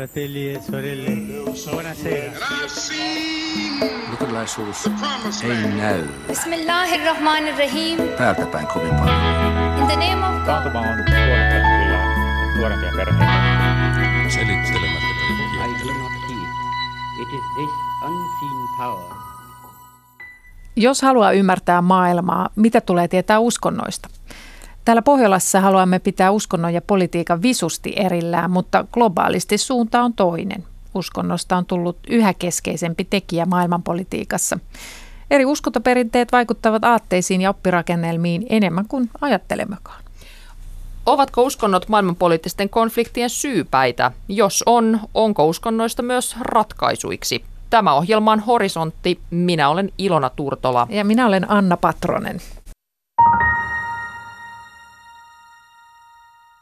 fratelli e sorelle, buonasera. Luterilaisuus ei näy Bismillahirrahmanirrahim. täältä päin kovin paljon. In the name of God. Taantuma on tuonut kyllä nuorempia perheitä. Selittelemättä kaikkia. I do not heed. It is this unseen power Jos haluaa ymmärtää maailmaa, mitä tulee tietää uskonnoista? Täällä Pohjolassa haluamme pitää uskonnon ja politiikan visusti erillään, mutta globaalisti suunta on toinen. Uskonnosta on tullut yhä keskeisempi tekijä maailmanpolitiikassa. Eri uskontoperinteet vaikuttavat aatteisiin ja oppirakennelmiin enemmän kuin ajattelemmekaan. Ovatko uskonnot maailmanpoliittisten konfliktien syypäitä? Jos on, onko uskonnoista myös ratkaisuiksi? Tämä ohjelma on Horisontti. Minä olen Ilona Turtola. Ja minä olen Anna Patronen.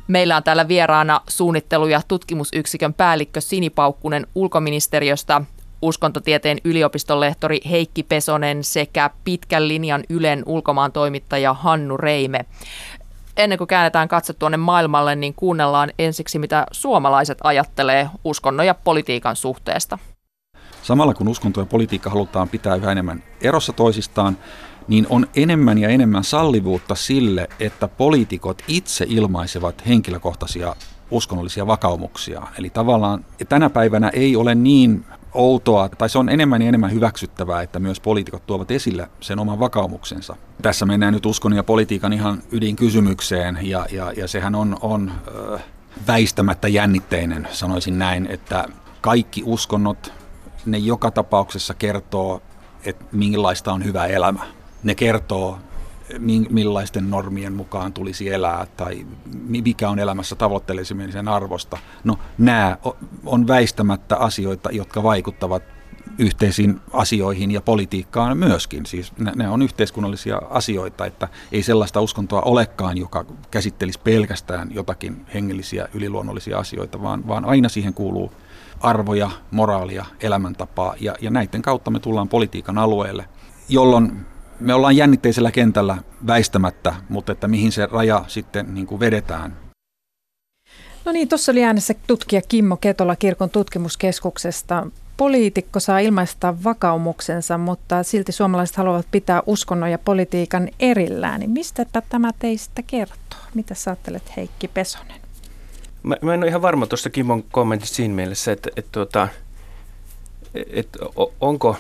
Meillä on täällä vieraana suunnittelu- ja tutkimusyksikön päällikkö Sini Paukkunen ulkoministeriöstä, uskontotieteen yliopiston lehtori Heikki Pesonen sekä pitkän linjan Ylen ulkomaan toimittaja Hannu Reime. Ennen kuin käännetään katse tuonne maailmalle, niin kuunnellaan ensiksi, mitä suomalaiset ajattelee uskonnon ja politiikan suhteesta. Samalla kun uskonto ja politiikka halutaan pitää yhä enemmän erossa toisistaan, niin on enemmän ja enemmän sallivuutta sille, että poliitikot itse ilmaisevat henkilökohtaisia uskonnollisia vakaumuksia. Eli tavallaan tänä päivänä ei ole niin outoa, tai se on enemmän ja enemmän hyväksyttävää, että myös poliitikot tuovat esille sen oman vakaumuksensa. Tässä mennään nyt uskon ja politiikan ihan ydinkysymykseen, ja, ja, ja sehän on, on väistämättä jännitteinen, sanoisin näin, että kaikki uskonnot, ne joka tapauksessa kertoo, että millaista on hyvä elämä. Ne kertoo, millaisten normien mukaan tulisi elää tai mikä on elämässä tavoitteellisemmin arvosta. No nämä on väistämättä asioita, jotka vaikuttavat yhteisiin asioihin ja politiikkaan myöskin. Siis ne, on yhteiskunnallisia asioita, että ei sellaista uskontoa olekaan, joka käsittelisi pelkästään jotakin hengellisiä, yliluonnollisia asioita, vaan, vaan aina siihen kuuluu arvoja, moraalia, elämäntapaa ja, ja näiden kautta me tullaan politiikan alueelle, jolloin me ollaan jännitteisellä kentällä väistämättä, mutta että mihin se raja sitten niin kuin vedetään. No niin, tuossa oli äänessä tutkija Kimmo Ketola Kirkon tutkimuskeskuksesta. Poliitikko saa ilmaista vakaumuksensa, mutta silti suomalaiset haluavat pitää uskonnon ja politiikan erillään. Niin mistä tämä teistä kertoo? Mitä sä ajattelet Heikki Pesonen? Mä, mä en ole ihan varma tuosta Kimon kommentista siinä mielessä, että, että, tuota, että onko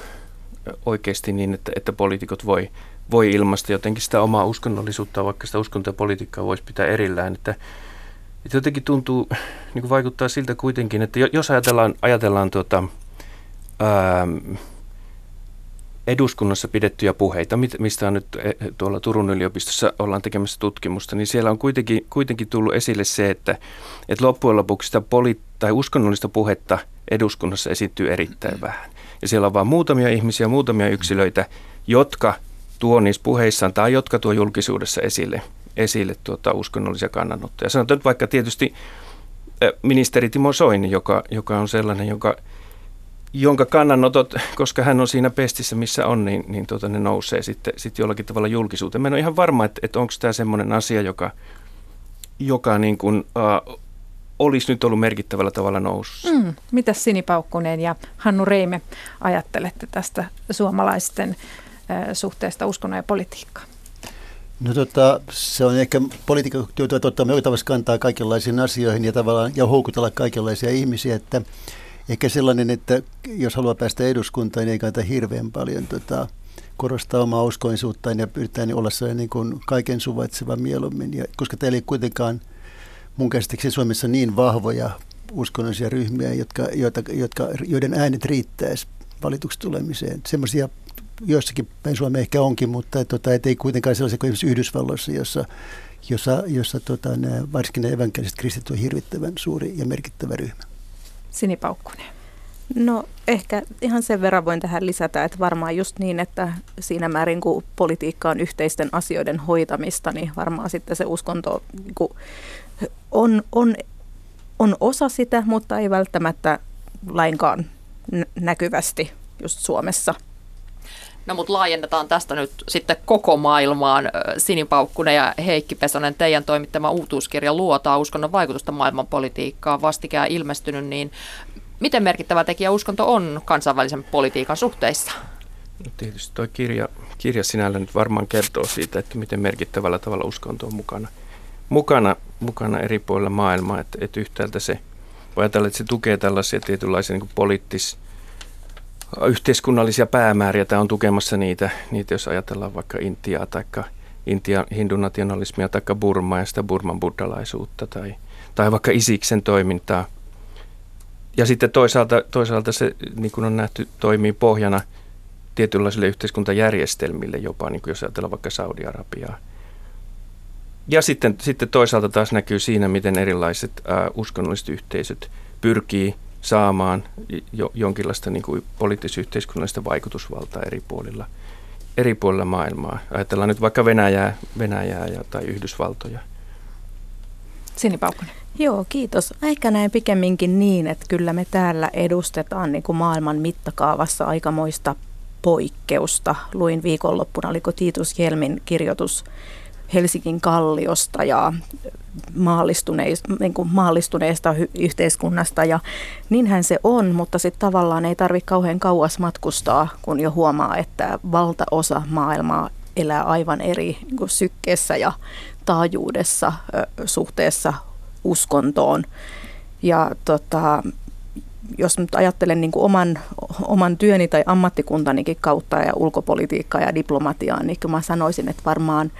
oikeasti niin, että, että poliitikot voi, voi ilmaista jotenkin sitä omaa uskonnollisuutta, vaikka sitä uskontoa ja politiikkaa voisi pitää erillään. Että, että jotenkin tuntuu, niin kuin vaikuttaa siltä kuitenkin, että jos ajatellaan, ajatellaan tuota, ää, eduskunnassa pidettyjä puheita, mistä on nyt e, tuolla Turun yliopistossa ollaan tekemässä tutkimusta, niin siellä on kuitenkin, kuitenkin tullut esille se, että, että loppujen lopuksi sitä poli- tai uskonnollista puhetta eduskunnassa esiintyy erittäin vähän. Ja siellä on vain muutamia ihmisiä, muutamia yksilöitä, jotka tuo niissä puheissaan tai jotka tuo julkisuudessa esille, esille tuota uskonnollisia kannanottoja. Sanotaan nyt vaikka tietysti ministeri Timo Soini, joka, joka on sellainen, joka, jonka kannanotot, koska hän on siinä pestissä, missä on, niin, niin tuota, ne nousee sitten, sitten jollakin tavalla julkisuuteen. Mä en ole ihan varma, että, että onko tämä semmoinen asia, joka, joka niin kuin, uh, olisi nyt ollut merkittävällä tavalla nousussa. Mm. Mitä Sini Paukkunen ja Hannu Reime ajattelette tästä suomalaisten uh, suhteesta uskonnon ja politiikkaan? No tota, se on ehkä politiikka joutuu ottaa merkittävästi kantaa kaikenlaisiin asioihin ja tavallaan ja houkutella kaikenlaisia ihmisiä, että ehkä sellainen, että jos haluaa päästä eduskuntaan, niin ei kannata hirveän paljon tota, korostaa omaa uskollisuuttaan ja yrittää niin olla sellainen niin kuin kaiken suvaitseva mieluummin. Ja, koska täällä ei kuitenkaan mun käsittääkseni Suomessa niin vahvoja uskonnollisia ryhmiä, jotka, joita, jotka, joiden äänet riittäisi valituksi tulemiseen. Semmoisia joissakin päin Suomea ehkä onkin, mutta tota, et ei kuitenkaan sellaisia kuin esimerkiksi Yhdysvalloissa, jossa, jossa, jossa tota, nämä, varsinkin nämä evankeliset kristit on hirvittävän suuri ja merkittävä ryhmä. Sini Paukkunen. No ehkä ihan sen verran voin tähän lisätä, että varmaan just niin, että siinä määrin kun politiikka on yhteisten asioiden hoitamista, niin varmaan sitten se uskonto niin on, on, on osa sitä, mutta ei välttämättä lainkaan näkyvästi just Suomessa. No mutta laajennetaan tästä nyt sitten koko maailmaan. Sinipaukkunen ja Heikki Pesonen, teidän toimittama uutuuskirja luotaa uskonnon vaikutusta maailmanpolitiikkaan vastikään ilmestynyt, niin miten merkittävä tekijä uskonto on kansainvälisen politiikan suhteissa? No tietysti tuo kirja, kirja sinällä nyt varmaan kertoo siitä, että miten merkittävällä tavalla uskonto on mukana, mukana, mukana eri puolilla maailmaa. Että, että yhtäältä se, voi ajatella, että se tukee tällaisia tietynlaisia niin poliittis, yhteiskunnallisia päämääriä. Tämä on tukemassa niitä, niitä jos ajatellaan vaikka Intiaa tai Intian hindunationalismia tai Burmaa ja sitä Burman buddhalaisuutta tai, tai vaikka Isiksen toimintaa. Ja sitten toisaalta, toisaalta se, niin kuin on nähty, toimii pohjana tietynlaisille yhteiskuntajärjestelmille jopa, niin kuin jos ajatellaan vaikka Saudi-Arabiaa. Ja sitten, sitten toisaalta taas näkyy siinä, miten erilaiset ää, uskonnolliset yhteisöt pyrkii – saamaan jo, jonkinlaista niin kuin poliittis-yhteiskunnallista vaikutusvaltaa eri puolilla, eri puolilla maailmaa. Ajatellaan nyt vaikka Venäjää, Venäjää ja, tai Yhdysvaltoja. Sini Paukkonen. Joo, kiitos. Ehkä näin pikemminkin niin, että kyllä me täällä edustetaan niin kuin maailman mittakaavassa aikamoista poikkeusta. Luin viikonloppuna, oliko Tiitus Jelmin kirjoitus Helsingin kalliosta ja maallistuneista, niin kuin maallistuneesta yhteiskunnasta ja niinhän se on, mutta sitten tavallaan ei tarvitse kauhean kauas matkustaa, kun jo huomaa, että valtaosa maailmaa elää aivan eri niin kuin sykkeessä ja taajuudessa suhteessa uskontoon. Ja tota, jos nyt ajattelen niin kuin oman, oman työni tai ammattikuntanikin kautta ja ulkopolitiikkaa ja diplomatiaa, niin mä sanoisin, että varmaan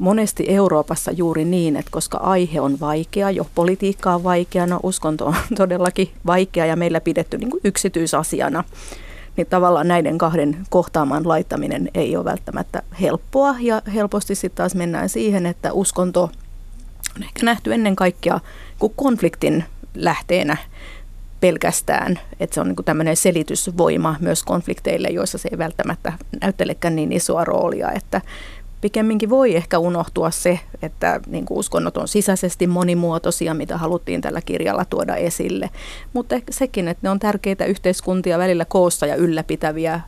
monesti Euroopassa juuri niin, että koska aihe on vaikea, jo politiikka on vaikea, no uskonto on todellakin vaikea ja meillä pidetty niin kuin yksityisasiana, niin tavallaan näiden kahden kohtaamaan laittaminen ei ole välttämättä helppoa. Ja helposti sitten taas mennään siihen, että uskonto on ehkä nähty ennen kaikkea kuin konfliktin lähteenä pelkästään, että se on niin tämmöinen selitysvoima myös konflikteille, joissa se ei välttämättä näyttelekään niin isoa roolia, että pikemminkin voi ehkä unohtua se, että niin kuin uskonnot on sisäisesti monimuotoisia, mitä haluttiin tällä kirjalla tuoda esille. Mutta ehkä sekin, että ne on tärkeitä yhteiskuntia välillä koossa ja ylläpitäviä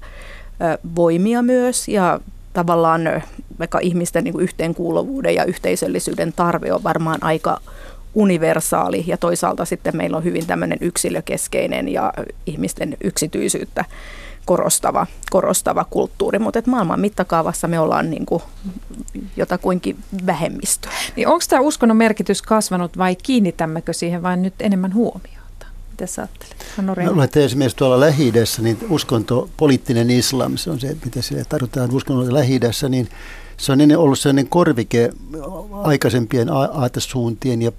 voimia myös. Ja tavallaan vaikka ihmisten niin kuin yhteenkuuluvuuden ja yhteisöllisyyden tarve on varmaan aika universaali ja toisaalta sitten meillä on hyvin tämmöinen yksilökeskeinen ja ihmisten yksityisyyttä korostava, korostava kulttuuri, mutta että maailman mittakaavassa me ollaan niin kuin jotakuinkin vähemmistö. Niin onko tämä uskonnon merkitys kasvanut vai kiinnitämmekö siihen vain nyt enemmän huomiota? Mitä sä ajattelet? Mä että esimerkiksi tuolla lähi niin uskonto, poliittinen islam, se on se, mitä sille tarvitaan uskonnolla lähi niin se on ennen ollut sellainen korvike aikaisempien aatesuuntien ja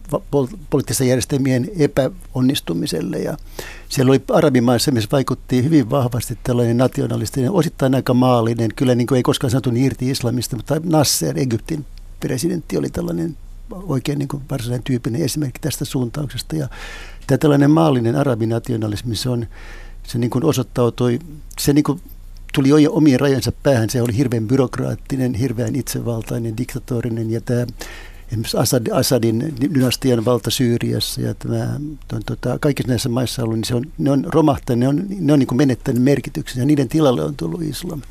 poliittisten järjestelmien epäonnistumiselle. Ja siellä oli arabimaissa, missä vaikutti hyvin vahvasti tällainen nationalistinen, osittain aika maallinen, kyllä niin kuin ei koskaan sanottu niin irti islamista, mutta Nasser, Egyptin presidentti, oli tällainen oikein niin kuin varsinainen tyypinen esimerkki tästä suuntauksesta. Ja tämä tällainen maallinen arabinationalismi, se, on, se niin kuin osoittautui, se niin kuin tuli omien rajansa päähän. Se oli hirveän byrokraattinen, hirveän itsevaltainen, diktatorinen ja tämä esimerkiksi Assad, Assadin dynastian valta Syyriassa ja tämä, on, tota, kaikissa näissä maissa ollut, niin se on, ne on romahtaneet, ne on, ne on niin menettäneet merkityksen ja niiden tilalle on tullut islam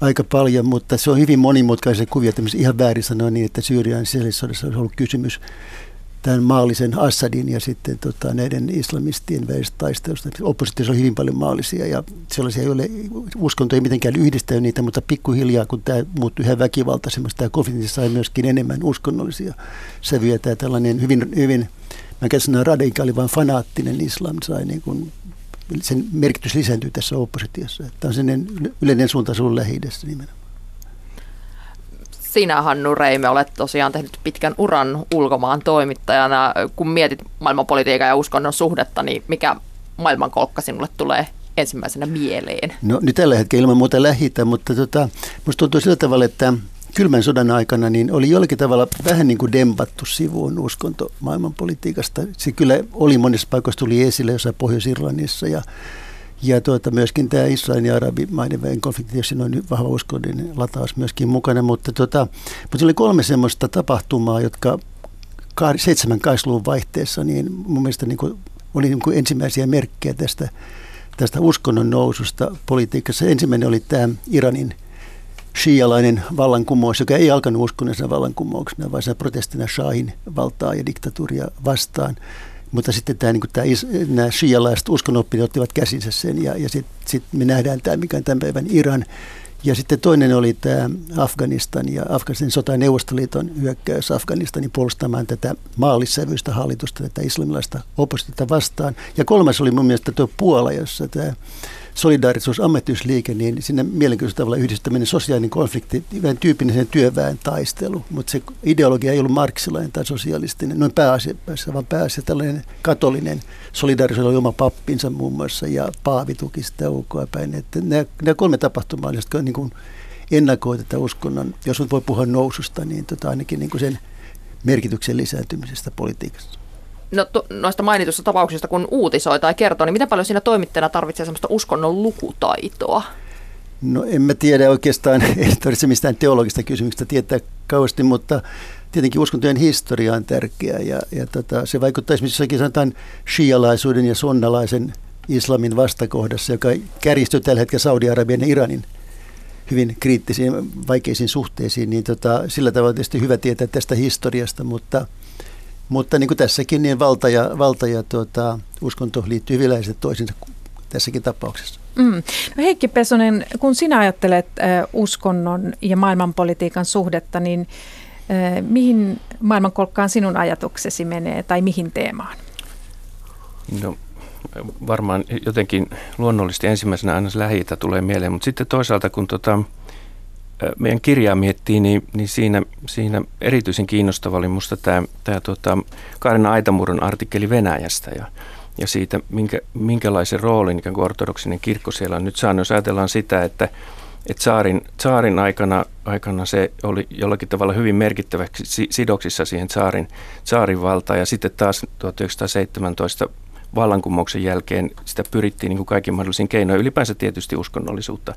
aika paljon, mutta se on hyvin monimutkaisen kuvia, ihan väärin sanoa niin, että Syyrian sisällissodassa olisi ollut kysymys tämän maallisen Assadin ja sitten tota, näiden islamistien välisestä taistelusta. Oppositiossa on hyvin paljon maallisia ja sellaisia, joille uskonto ei mitenkään yhdistä niitä, mutta pikkuhiljaa, kun tämä muuttui yhä väkivaltaisemmaksi, tämä konflikti sai myöskin enemmän uskonnollisia sävyjä. Tämä tällainen hyvin, hyvin mä käyn sanoa radikaali, vaan fanaattinen islam sai niin kuin, sen merkitys lisääntyy tässä oppositiossa. Tämä on sellainen yleinen suunta sun lähi nimenomaan sinä, Hannu Reime, olet tosiaan tehnyt pitkän uran ulkomaan toimittajana. Kun mietit maailmanpolitiikan ja uskonnon suhdetta, niin mikä maailmankolkka sinulle tulee ensimmäisenä mieleen? No nyt tällä hetkellä ilman muuta lähitä, mutta tota, musta tuntuu sillä tavalla, että kylmän sodan aikana niin oli jollakin tavalla vähän niin kuin dempattu sivuun uskonto maailmanpolitiikasta. Se kyllä oli monissa paikoissa tuli esille jossain Pohjois-Irlannissa ja ja tuota, myöskin tämä Israelin ja arabimaiden konflikti, tietysti noin vahva uskollinen lataus myöskin mukana, mutta, tuota, mutta oli kolme semmoista tapahtumaa, jotka 7-8-luvun vaihteessa, niin mun mielestä niin kuin, oli niin kuin ensimmäisiä merkkejä tästä, tästä uskonnon noususta politiikassa. Ensimmäinen oli tämä Iranin shialainen vallankumous, joka ei alkanut uskonnollisena vallankumouksena, vaan se protestina Shahin valtaa ja diktatuuria vastaan. Mutta sitten tämä, niin tämä, nämä shialaiset uskonoppijat ottivat käsinsä sen ja, ja sitten sit me nähdään tämä, mikä on tämän päivän Iran. Ja sitten toinen oli tämä Afganistan ja Afganistanin sota- ja Neuvostoliiton hyökkäys Afganistanin puolustamaan tätä maallissävyistä hallitusta, tätä islamilaista oppositiota vastaan. Ja kolmas oli mun mielestä tuo Puola, jossa tämä solidaarisuus, ammattiyysliike, niin sinne mielenkiintoisella tavalla yhdistäminen sosiaalinen konflikti, vähän tyypillinen työväen taistelu, mutta se ideologia ei ollut marksilainen tai sosialistinen, noin pääasiassa, vaan pääasiassa tällainen katolinen solidaarisuus oli oma pappinsa muun muassa ja Paavi tuki sitä ulkoa päin. Että nämä, nämä kolme tapahtumaa olivat niin kuin tätä uskonnon, jos nyt voi puhua noususta, niin tota ainakin niin kuin sen merkityksen lisääntymisestä politiikassa. No, to, noista mainitusta tapauksista, kun uutisoi tai kertoo, niin miten paljon siinä toimittajana tarvitsee sellaista uskonnon lukutaitoa? No en mä tiedä oikeastaan, ei tarvitse mistään teologista kysymyksestä tietää kauheasti, mutta tietenkin uskontojen historia on tärkeä ja, ja tota, se vaikuttaa esimerkiksi jossakin sanotaan shialaisuuden ja sunnalaisen islamin vastakohdassa, joka kärjistyy tällä hetkellä Saudi-Arabian ja Iranin hyvin kriittisiin, vaikeisiin suhteisiin, niin tota, sillä tavalla tietysti hyvä tietää tästä historiasta, mutta – mutta niin kuin tässäkin, niin valta ja, valta ja tuota, uskonto liittyy hyvin läheisesti toisiinsa tässäkin tapauksessa. Mm. No Heikki Pesonen, kun sinä ajattelet äh, uskonnon ja maailmanpolitiikan suhdetta, niin äh, mihin maailmankolkkaan sinun ajatuksesi menee tai mihin teemaan? No varmaan jotenkin luonnollisesti ensimmäisenä aina lähi tulee mieleen, mutta sitten toisaalta kun tota, meidän kirjaa miettii, niin, niin siinä, siinä erityisen kiinnostava oli minusta tämä, tämä tota, Kaarina Aitamurron artikkeli Venäjästä ja, ja siitä, minkä, minkälaisen roolin ikään kuin ortodoksinen kirkko siellä on nyt saanut. Jos ajatellaan sitä, että, että saarin, saarin aikana, aikana se oli jollakin tavalla hyvin merkittäväksi sidoksissa siihen saarin, saarin valtaan ja sitten taas 1917 vallankumouksen jälkeen sitä pyrittiin niin kuin kaikin mahdollisin keinoin, ylipäänsä tietysti uskonnollisuutta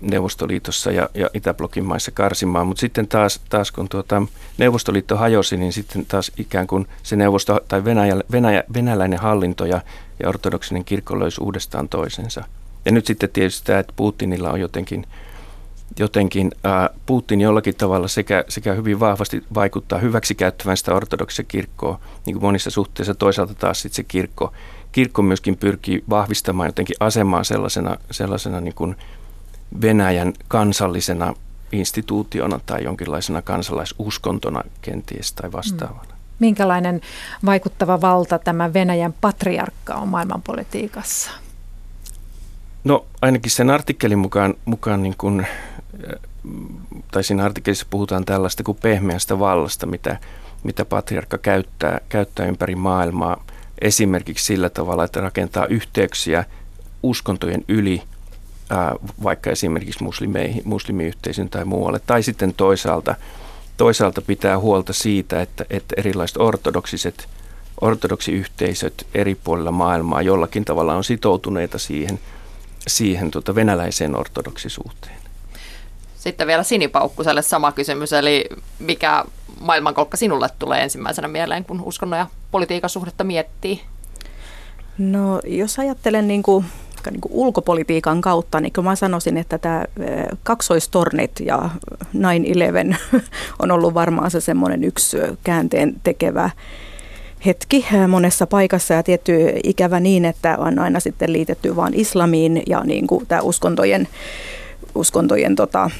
Neuvostoliitossa ja, ja Itäblokin maissa karsimaan, mutta sitten taas, taas kun tuota Neuvostoliitto hajosi, niin sitten taas ikään kuin se neuvosto tai Venäjä, Venäjä, venäläinen hallinto ja, ja ortodoksinen kirkko löysi uudestaan toisensa. Ja nyt sitten tietysti tämä, että Putinilla on jotenkin, jotenkin ää, Putin jollakin tavalla sekä, sekä hyvin vahvasti vaikuttaa hyväksi käyttävän sitä ortodoksia kirkkoa, niin kuin monissa suhteissa toisaalta taas sitten se kirkko, kirkko myöskin pyrkii vahvistamaan jotenkin asemaa sellaisena, sellaisena niin kuin Venäjän kansallisena instituutiona tai jonkinlaisena kansalaisuskontona kenties tai vastaavana. Mm. Minkälainen vaikuttava valta tämä Venäjän patriarkka on maailmanpolitiikassa? No ainakin sen artikkelin mukaan, mukaan niin kuin, tai siinä artikkelissa puhutaan tällaista kuin pehmeästä vallasta, mitä, mitä patriarkka käyttää, käyttää ympäri maailmaa. Esimerkiksi sillä tavalla, että rakentaa yhteyksiä uskontojen yli – vaikka esimerkiksi muslimeihin, muslimiyhteisön tai muualle. Tai sitten toisaalta, toisaalta pitää huolta siitä, että, että erilaiset ortodoksiset, ortodoksiyhteisöt eri puolilla maailmaa jollakin tavalla on sitoutuneita siihen, siihen tuota venäläiseen ortodoksisuuteen. Sitten vielä Sinipaukkuselle sama kysymys, eli mikä maailmankolkka sinulle tulee ensimmäisenä mieleen, kun uskonnon ja politiikan suhdetta miettii? No jos ajattelen niin kuin niin kuin ulkopolitiikan kautta, niin mä sanoisin, että tämä kaksoistornit ja 9-11 on ollut varmaan se semmoinen yksi käänteen tekevä hetki monessa paikassa. Ja tietty ikävä niin, että on aina sitten liitetty vain islamiin ja niin kuin tämä uskontojen, uskontojen tota,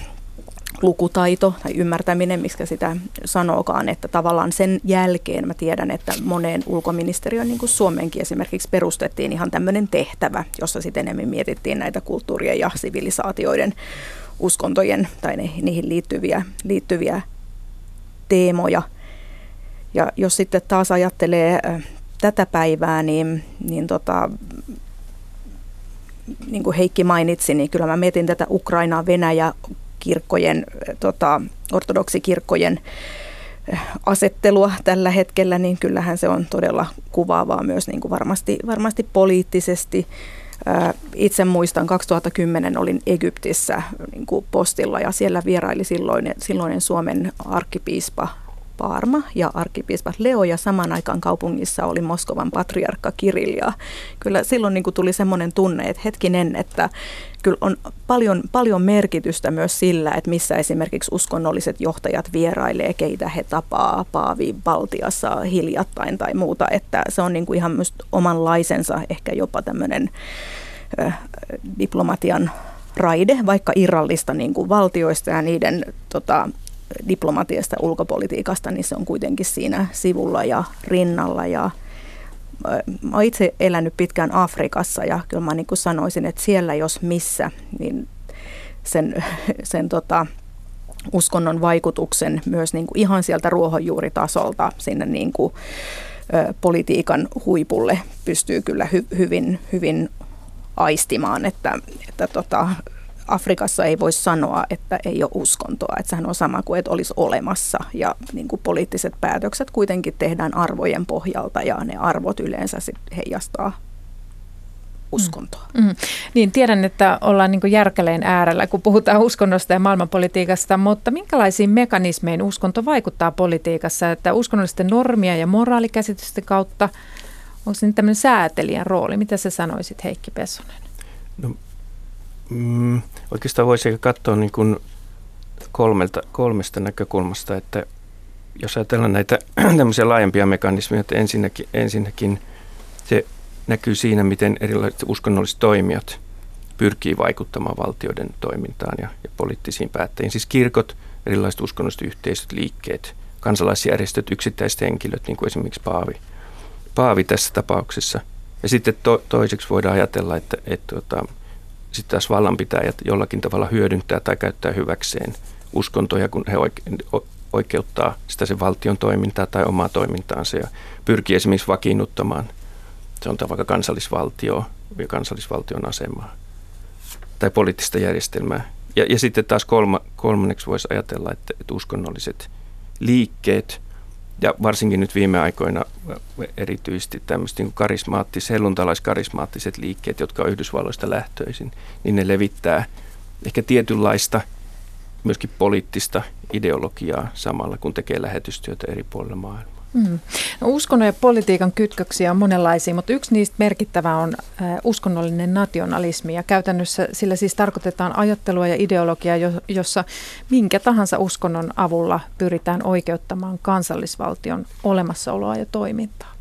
lukutaito tai ymmärtäminen, miksi sitä sanookaan, että tavallaan sen jälkeen mä tiedän, että moneen ulkoministeriön, niin kuin Suomenkin esimerkiksi, perustettiin ihan tämmöinen tehtävä, jossa sitten enemmän mietittiin näitä kulttuurien ja sivilisaatioiden uskontojen tai niihin liittyviä, liittyviä teemoja. Ja jos sitten taas ajattelee tätä päivää, niin, niin tota, niin kuin Heikki mainitsi, niin kyllä mä mietin tätä Ukrainaa, Venäjä, kirkkojen, tota, ortodoksikirkkojen eh, asettelua tällä hetkellä, niin kyllähän se on todella kuvaavaa myös niin kuin varmasti, varmasti poliittisesti. Eh, itse muistan 2010 olin Egyptissä niin kuin postilla ja siellä vieraili silloin, silloinen Suomen arkkipiispa Parma ja arkkipiispat Leo ja samaan aikaan kaupungissa oli Moskovan patriarkka Kirill. Ja kyllä silloin niin kuin tuli semmoinen tunne, että hetkinen, että kyllä on paljon, paljon merkitystä myös sillä, että missä esimerkiksi uskonnolliset johtajat vierailee, keitä he tapaa Paavi Baltiassa hiljattain tai muuta, että se on niin kuin ihan myös omanlaisensa ehkä jopa tämmöinen ö, diplomatian raide, vaikka irrallista niin kuin valtioista ja niiden tota, diplomatiasta ulkopolitiikasta, niin se on kuitenkin siinä sivulla ja rinnalla. Ja, mä olen itse elänyt pitkään Afrikassa ja kyllä mä niin sanoisin, että siellä jos missä, niin sen, sen tota, uskonnon vaikutuksen myös niin kuin ihan sieltä ruohonjuuritasolta sinne niin kuin, ö, politiikan huipulle pystyy kyllä hy, hyvin, hyvin aistimaan, että, että tota, Afrikassa ei voi sanoa, että ei ole uskontoa. Että sehän on sama kuin, että olisi olemassa. Ja niin kuin poliittiset päätökset kuitenkin tehdään arvojen pohjalta ja ne arvot yleensä sit heijastaa uskontoa. Mm. Mm. Niin tiedän, että ollaan niin järkeleen äärellä, kun puhutaan uskonnosta ja maailmanpolitiikasta, mutta minkälaisiin mekanismeihin uskonto vaikuttaa politiikassa, että uskonnollisten normia ja moraalikäsitysten kautta, onko se nyt tämmöinen säätelijän rooli? Mitä sä sanoisit Heikki Pesonen? No, mm, oikeastaan voisi katsoa niin kuin kolmelta, kolmesta näkökulmasta, että jos ajatellaan näitä tämmöisiä laajempia mekanismeja, että ensinnäkin, ensinnäkin se näkyy siinä, miten erilaiset uskonnolliset toimijat pyrkii vaikuttamaan valtioiden toimintaan ja, ja poliittisiin päättäjiin. Siis kirkot, erilaiset uskonnolliset yhteisöt, liikkeet, kansalaisjärjestöt, yksittäiset henkilöt, niin kuin esimerkiksi Paavi, Paavi tässä tapauksessa. Ja sitten to, toiseksi voidaan ajatella, että, että, että tota, sitten taas vallanpitäjät jollakin tavalla hyödyntää tai käyttää hyväkseen uskontoja, kun he oike- oikeuttaa sitä sen valtion toimintaa tai omaa toimintaansa ja pyrkii esimerkiksi vakiinnuttamaan se on vaikka kansallisvaltio ja kansallisvaltion asemaa tai poliittista järjestelmää. Ja, ja sitten taas kolma, kolmanneksi voisi ajatella, että, että uskonnolliset liikkeet ja varsinkin nyt viime aikoina erityisesti tämmöiset niin karismaattiset, helluntalaiskarismaattiset liikkeet, jotka on Yhdysvalloista lähtöisin, niin ne levittää ehkä tietynlaista myöskin poliittista ideologiaa samalla, kun tekee lähetystyötä eri puolilla maailmaa. Mm. No, uskonnon ja politiikan kytköksiä on monenlaisia, mutta yksi niistä merkittävä on uskonnollinen nationalismi. Ja käytännössä sillä siis tarkoitetaan ajattelua ja ideologiaa, jossa minkä tahansa uskonnon avulla pyritään oikeuttamaan kansallisvaltion olemassaoloa ja toimintaa.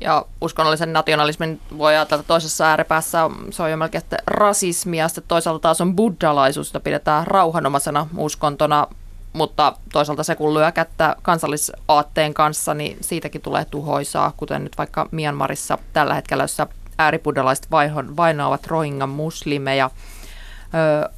Ja uskonnollisen nationalismin voi ajatella toisessa ääripäässä, se on jo melkein rasismia, sitten toisaalta taas on buddhalaisuus, jota pidetään rauhanomaisena uskontona mutta toisaalta se kun lyö kättä kansallisaatteen kanssa, niin siitäkin tulee tuhoisaa, kuten nyt vaikka Myanmarissa tällä hetkellä, jossa ääribuddhalaiset vainoavat rohingan muslimeja.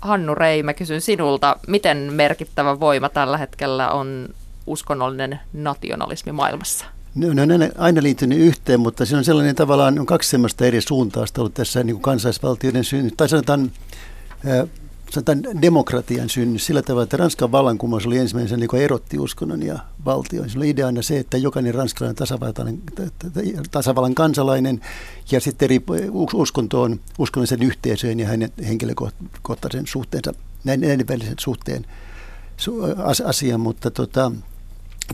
Hannu Rei, mä kysyn sinulta, miten merkittävä voima tällä hetkellä on uskonnollinen nationalismi maailmassa? No, ne on aina liittynyt yhteen, mutta siinä on sellainen tavallaan on kaksi sellaista eri suuntausta ollut tässä niin kuin kansallisvaltioiden synny, tai sanotaan sanotaan demokratian synny sillä tavalla, että Ranskan vallankumous oli ensimmäisen niin erotti uskonnon ja valtion. Se oli ideana se, että jokainen ranskalainen tasavallan, tasavallan kansalainen ja sitten eri uskontoon, uskonnollisen yhteisöön ja hänen henkilökohtaisen suhteensa, näiden välisen suhteen asia, mutta tota,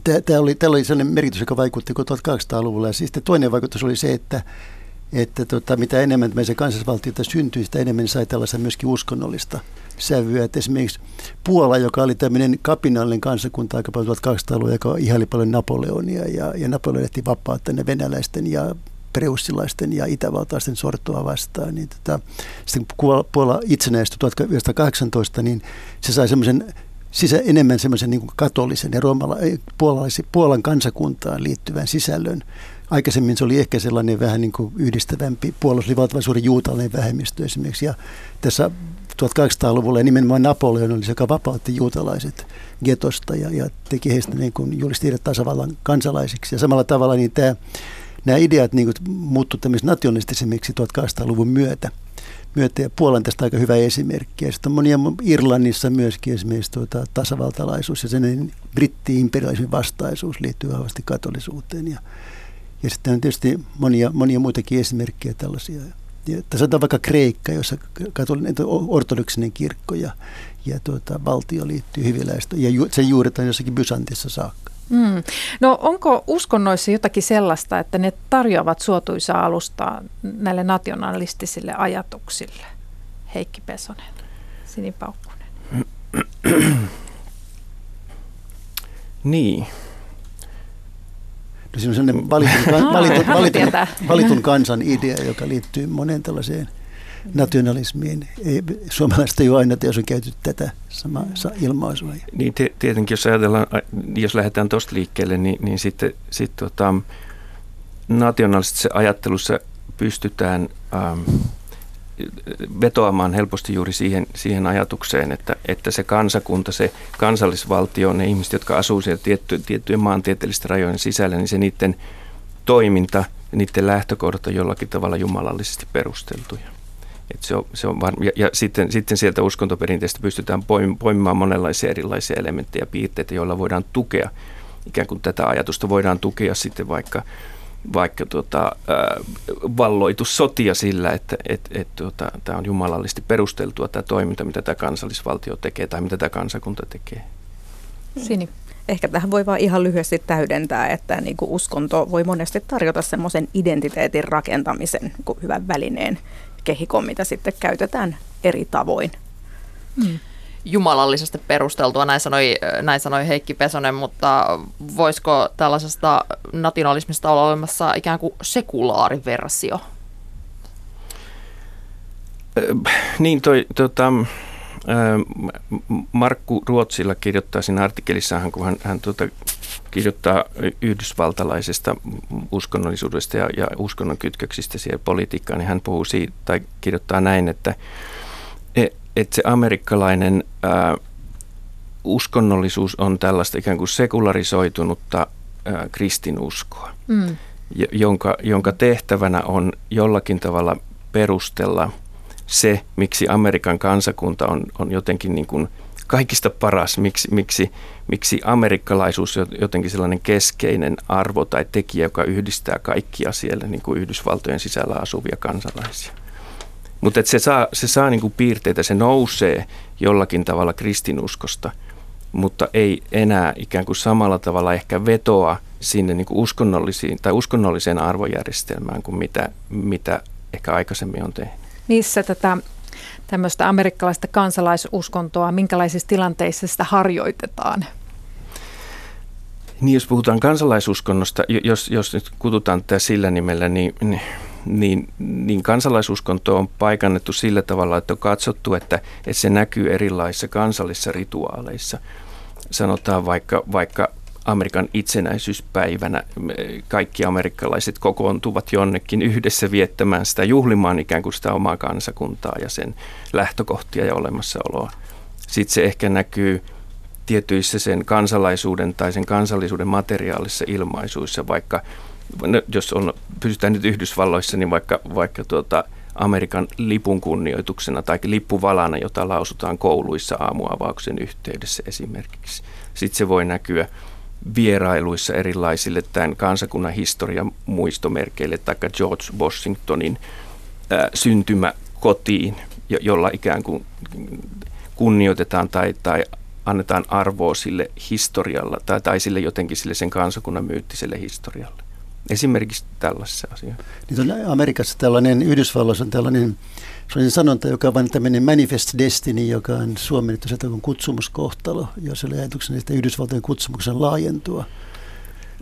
Tämä oli, oli sellainen merkitys, joka vaikutti 1800-luvulla. Ja sitten toinen vaikutus oli se, että että tota, mitä enemmän meidän kansallisvaltiota syntyi, sitä enemmän sai tällaista myöskin uskonnollista sävyä. Et esimerkiksi Puola, joka oli tämmöinen kapinallinen kansakunta aika paljon 1200-luvulla, joka ihaili paljon Napoleonia ja, ja Napoleon ehti vapauttaa ne venäläisten ja preussilaisten ja itävaltaisten sortoa vastaan. Niin tota, sitten kun Puola itsenäistyi 1918, niin se sai semmoisen sisä, enemmän semmoisen niin katolisen ja roomala, Puolan kansakuntaan liittyvän sisällön, Aikaisemmin se oli ehkä sellainen vähän niin kuin yhdistävämpi. Puolustus oli valtavan suuri juutalainen vähemmistö esimerkiksi. Ja tässä 1800-luvulla ja nimenomaan Napoleon oli se, joka vapautti juutalaiset getosta ja, ja teki heistä niin kuin julisti tasavallan kansalaisiksi. Ja samalla tavalla niin tämä, nämä ideat niin muuttuivat tämmöisiksi nationalistisemmiksi 1800-luvun myötä. myötä. Ja Puolan tästä aika hyvä esimerkki. Ja sitten on monia Irlannissa myöskin esimerkiksi tuota, tasavaltalaisuus ja sen britti-imperialismin vastaisuus liittyy vahvasti katolisuuteen. Ja ja sitten on tietysti monia, monia muitakin esimerkkejä tällaisia. Ja tässä on vaikka Kreikka, jossa katolinen ortodoksinen kirkko ja, ja tuota, valtio liittyy hyvin läheisesti. Ja ju, se juuretaan jossakin Bysantissa saakka. Mm. No onko uskonnoissa jotakin sellaista, että ne tarjoavat suotuisaa alustaa näille nationalistisille ajatuksille? Heikki Pesonen, Sinipaukkunen. niin. No siinä on sellainen valitun, valitun, valitun, valitun kansan idea, joka liittyy monen tällaiseen nationalismiin. Ei, suomalaiset ei ole aina, jos on käyty tätä samaa ilmaisua. Niin tietenkin, jos ajatellaan, jos lähdetään tuosta liikkeelle, niin, niin sitten sit, tota, nationalistisessa ajattelussa pystytään ähm, vetoamaan helposti juuri siihen, siihen ajatukseen, että, että se kansakunta, se kansallisvaltio, ne ihmiset, jotka asuu siellä tietty, tiettyjen maantieteellisten rajojen sisällä, niin se niiden toiminta, niiden lähtökohdat on jollakin tavalla jumalallisesti perusteltuja. Et se on, se on var- ja, ja sitten, sitten sieltä uskontoperinteestä pystytään poimimaan monenlaisia erilaisia elementtejä ja piirteitä, joilla voidaan tukea ikään kuin tätä ajatusta. Voidaan tukea sitten vaikka, vaikka tota, äh, valloitussotia sillä, että et, et, tota, tämä on jumalallisesti perusteltua tämä toiminta, mitä tämä kansallisvaltio tekee tai mitä tämä kansakunta tekee. Sini. Ehkä tähän voi vaan ihan lyhyesti täydentää, että niin kuin uskonto voi monesti tarjota semmoisen identiteetin rakentamisen niin hyvän välineen kehikon, mitä sitten käytetään eri tavoin. Hmm. Jumalallisesti perusteltua, näin sanoi, näin sanoi Heikki Pesonen, mutta voisiko tällaisesta nationalismista olla olemassa ikään kuin sekulaariversio? Niin, toi, tota, Markku Ruotsilla kirjoittaa siinä artikkelissaan, kun hän, hän tuota, kirjoittaa yhdysvaltalaisesta uskonnollisuudesta ja, ja uskonnon kytköksistä siihen politiikkaan, niin hän puhuu siitä, tai kirjoittaa näin, että, että se amerikkalainen ää, uskonnollisuus on tällaista ikään kuin sekularisoitunutta ää, kristinuskoa, mm. jonka, jonka tehtävänä on jollakin tavalla perustella se, miksi Amerikan kansakunta on, on jotenkin niin kuin – kaikista paras, miksi, miksi, miksi amerikkalaisuus on jotenkin sellainen keskeinen arvo tai tekijä, joka yhdistää kaikkia siellä niin kuin Yhdysvaltojen sisällä asuvia kansalaisia. Mutta se saa, se saa niin kuin piirteitä, se nousee jollakin tavalla kristinuskosta, mutta ei enää ikään kuin samalla tavalla ehkä vetoa sinne niin kuin uskonnollisiin tai uskonnolliseen arvojärjestelmään kuin mitä, mitä ehkä aikaisemmin on tehnyt. Missä tätä tämmöistä amerikkalaista kansalaisuskontoa, minkälaisissa tilanteissa sitä harjoitetaan? Niin, jos puhutaan kansalaisuskonnosta, jos, jos nyt kututaan tätä sillä nimellä, niin, niin, niin, niin kansalaisuskonto on paikannettu sillä tavalla, että on katsottu, että, että se näkyy erilaisissa kansallisissa rituaaleissa. Sanotaan vaikka, vaikka Amerikan itsenäisyyspäivänä kaikki amerikkalaiset kokoontuvat jonnekin yhdessä viettämään sitä juhlimaan ikään kuin sitä omaa kansakuntaa ja sen lähtökohtia ja olemassaoloa. Sitten se ehkä näkyy tietyissä sen kansalaisuuden tai sen kansallisuuden materiaalisissa ilmaisuissa, vaikka jos on, pysytään nyt Yhdysvalloissa, niin vaikka, vaikka tuota, Amerikan lipun kunnioituksena tai lippuvalana, jota lausutaan kouluissa aamuavauksen yhteydessä esimerkiksi. Sitten se voi näkyä vierailuissa erilaisille tämän kansakunnan historian muistomerkeille, tai George Washingtonin ää, syntymäkotiin, jo, jolla ikään kuin kunnioitetaan tai, tai annetaan arvoa sille historialla tai, tai sille jotenkin sille sen kansakunnan myyttiselle historialle. Esimerkiksi tällaisessa asiassa. Niin Amerikassa tällainen, Yhdysvalloissa on tällainen sellainen sanonta, joka on vain tämmöinen manifest destiny, joka on suomennettu sieltä kuin kutsumuskohtalo, jos oli ajatuksena että Yhdysvaltojen kutsumuksen laajentua.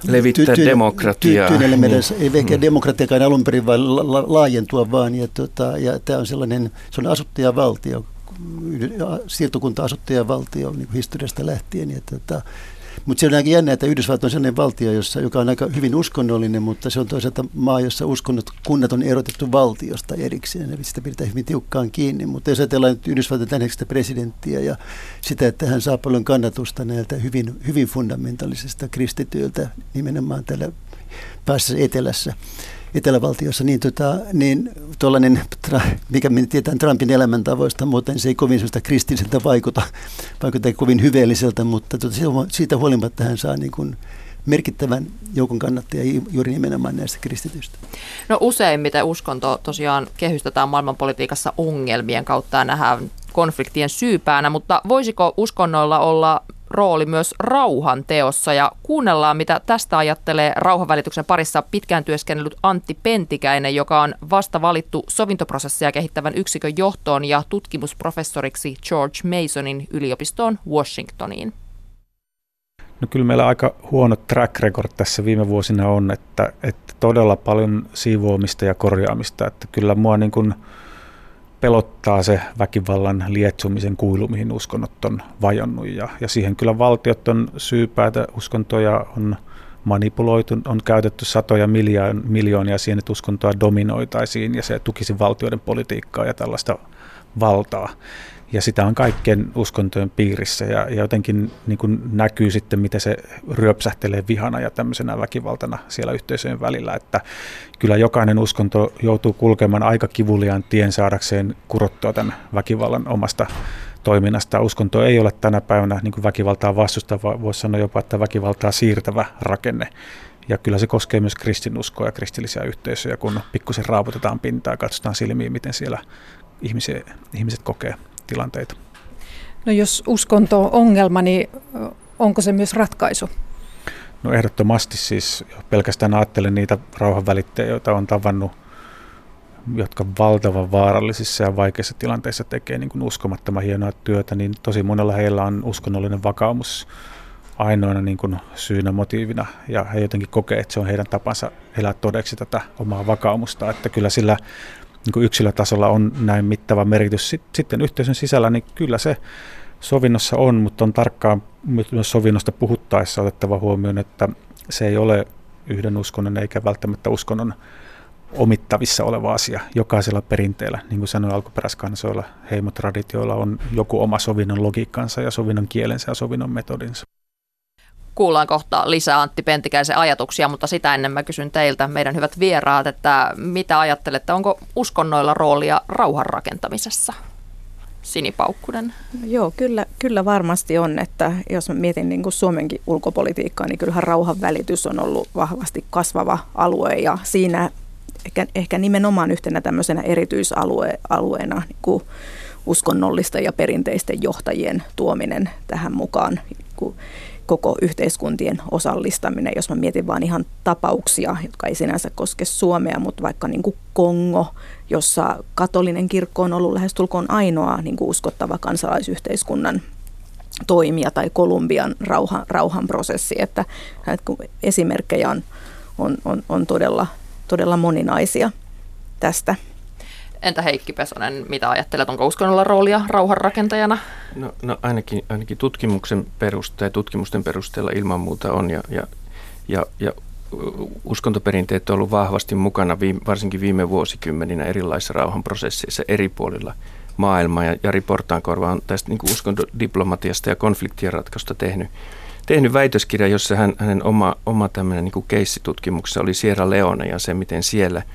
Levittää ty- demokratiaa. Ty- ty- niin. Ei ehkä mm. demokratiakaan alun perin, vaan la- la- laajentua vaan. Ja, tota, ja tämä on sellainen, se on asuttajavaltio, siirtokunta-asuttajavaltio niin historiasta lähtien. Ja, tota, mutta se on aika jännä, että Yhdysvallat on sellainen valtio, jossa, joka on aika hyvin uskonnollinen, mutta se on toisaalta maa, jossa uskonnot, kunnat on erotettu valtiosta erikseen, ja sitä pidetään hyvin tiukkaan kiinni. Mutta jos ajatellaan nyt Yhdysvaltain tämänhetkistä presidenttiä ja sitä, että hän saa paljon kannatusta näiltä hyvin, hyvin fundamentalisista kristityiltä, nimenomaan täällä päässä etelässä, etelävaltiossa, niin, tota, niin tuollainen, mikä me tietää Trumpin elämäntavoista, muuten se ei kovin sellaista kristilliseltä vaikuta, vaikuta kovin hyveelliseltä, mutta tota, siitä huolimatta hän saa niin kuin merkittävän joukon kannattajia juuri nimenomaan näistä kristityistä. No useimmiten uskonto tosiaan kehystetään maailmanpolitiikassa ongelmien kautta ja nähdään konfliktien syypäänä, mutta voisiko uskonnoilla olla rooli myös rauhan teossa ja kuunnellaan, mitä tästä ajattelee rauhanvälityksen parissa pitkään työskennellyt Antti Pentikäinen, joka on vasta valittu sovintoprosessia kehittävän yksikön johtoon ja tutkimusprofessoriksi George Masonin yliopistoon Washingtoniin. No kyllä meillä aika huono track record tässä viime vuosina on, että, että todella paljon siivoamista ja korjaamista. Että kyllä mua niin kuin pelottaa se väkivallan lietsumisen kuilu, mihin uskonnot on vajonnut. Ja, ja siihen kyllä valtiot on syypäätä, uskontoja on manipuloitu, on käytetty satoja miljoonia siihen, että uskontoa dominoitaisiin ja se tukisi valtioiden politiikkaa ja tällaista valtaa ja sitä on kaikkien uskontojen piirissä ja, ja jotenkin niin kuin näkyy sitten, miten se ryöpsähtelee vihana ja tämmöisenä väkivaltana siellä yhteisöjen välillä, että kyllä jokainen uskonto joutuu kulkemaan aika kivuliaan tien saadakseen kurottua tämän väkivallan omasta toiminnasta. Uskonto ei ole tänä päivänä niin kuin väkivaltaa vastustava, voisi sanoa jopa, että väkivaltaa siirtävä rakenne. Ja kyllä se koskee myös kristinuskoa ja kristillisiä yhteisöjä, kun pikkusen raaputetaan pintaa ja katsotaan silmiin, miten siellä ihmiset, ihmiset kokee tilanteita. No jos uskonto on ongelma, niin onko se myös ratkaisu? No ehdottomasti siis pelkästään ajattelen niitä rauhanvälittäjiä, joita on tavannut, jotka valtavan vaarallisissa ja vaikeissa tilanteissa tekee niin kuin uskomattoman hienoa työtä, niin tosi monella heillä on uskonnollinen vakaumus ainoana niin kuin syynä, motiivina, ja he jotenkin kokee, että se on heidän tapansa elää todeksi tätä omaa vakaumusta, että kyllä sillä niin kuin yksilötasolla on näin mittava merkitys. Sitten yhteisön sisällä, niin kyllä se sovinnossa on, mutta on tarkkaan myös sovinnosta puhuttaessa otettava huomioon, että se ei ole yhden uskonnon eikä välttämättä uskonnon omittavissa oleva asia jokaisella perinteellä. Niin kuin sanoin alkuperäiskansoilla, heimotraditioilla on joku oma sovinnon logiikkansa ja sovinnon kielensä ja sovinnon metodinsa. Kuullaan kohta lisää Antti Pentikäisen ajatuksia, mutta sitä ennen mä kysyn teiltä, meidän hyvät vieraat, että mitä ajattelette, onko uskonnoilla roolia rauhan rakentamisessa? Sinipaukkunen. Joo, kyllä, kyllä varmasti on, että jos mä mietin niin kuin Suomenkin ulkopolitiikkaa, niin kyllähän rauhan välitys on ollut vahvasti kasvava alue ja siinä ehkä, ehkä nimenomaan yhtenä tämmöisenä erityisalueena niin kuin uskonnollisten ja perinteisten johtajien tuominen tähän mukaan. Niin kuin koko yhteiskuntien osallistaminen, jos mä mietin vaan ihan tapauksia, jotka ei sinänsä koske Suomea, mutta vaikka niin kuin Kongo, jossa katolinen kirkko on ollut lähestulkoon ainoa niin kuin uskottava kansalaisyhteiskunnan toimija tai Kolumbian rauhan, rauhanprosessi, että, että esimerkkejä on, on, on, on todella, todella moninaisia tästä. Entä Heikki Pesonen, mitä ajattelet, onko uskonnolla roolia rauhanrakentajana? No, no ainakin, ainakin tutkimuksen perusteella, tutkimusten perusteella ilman muuta on ja, ja, ja, ja uskontoperinteet on ollut vahvasti mukana viime, varsinkin viime vuosikymmeninä erilaisissa rauhanprosesseissa eri puolilla maailmaa. Ja Jari Portaankorva on tästä niin uskontodiplomatiasta ja konfliktien ratkaisusta tehnyt, tehnyt väitöskirja, jossa hän, hänen oma, oma tämmöinen niin keissitutkimuksessa oli Sierra Leone ja se, miten siellä –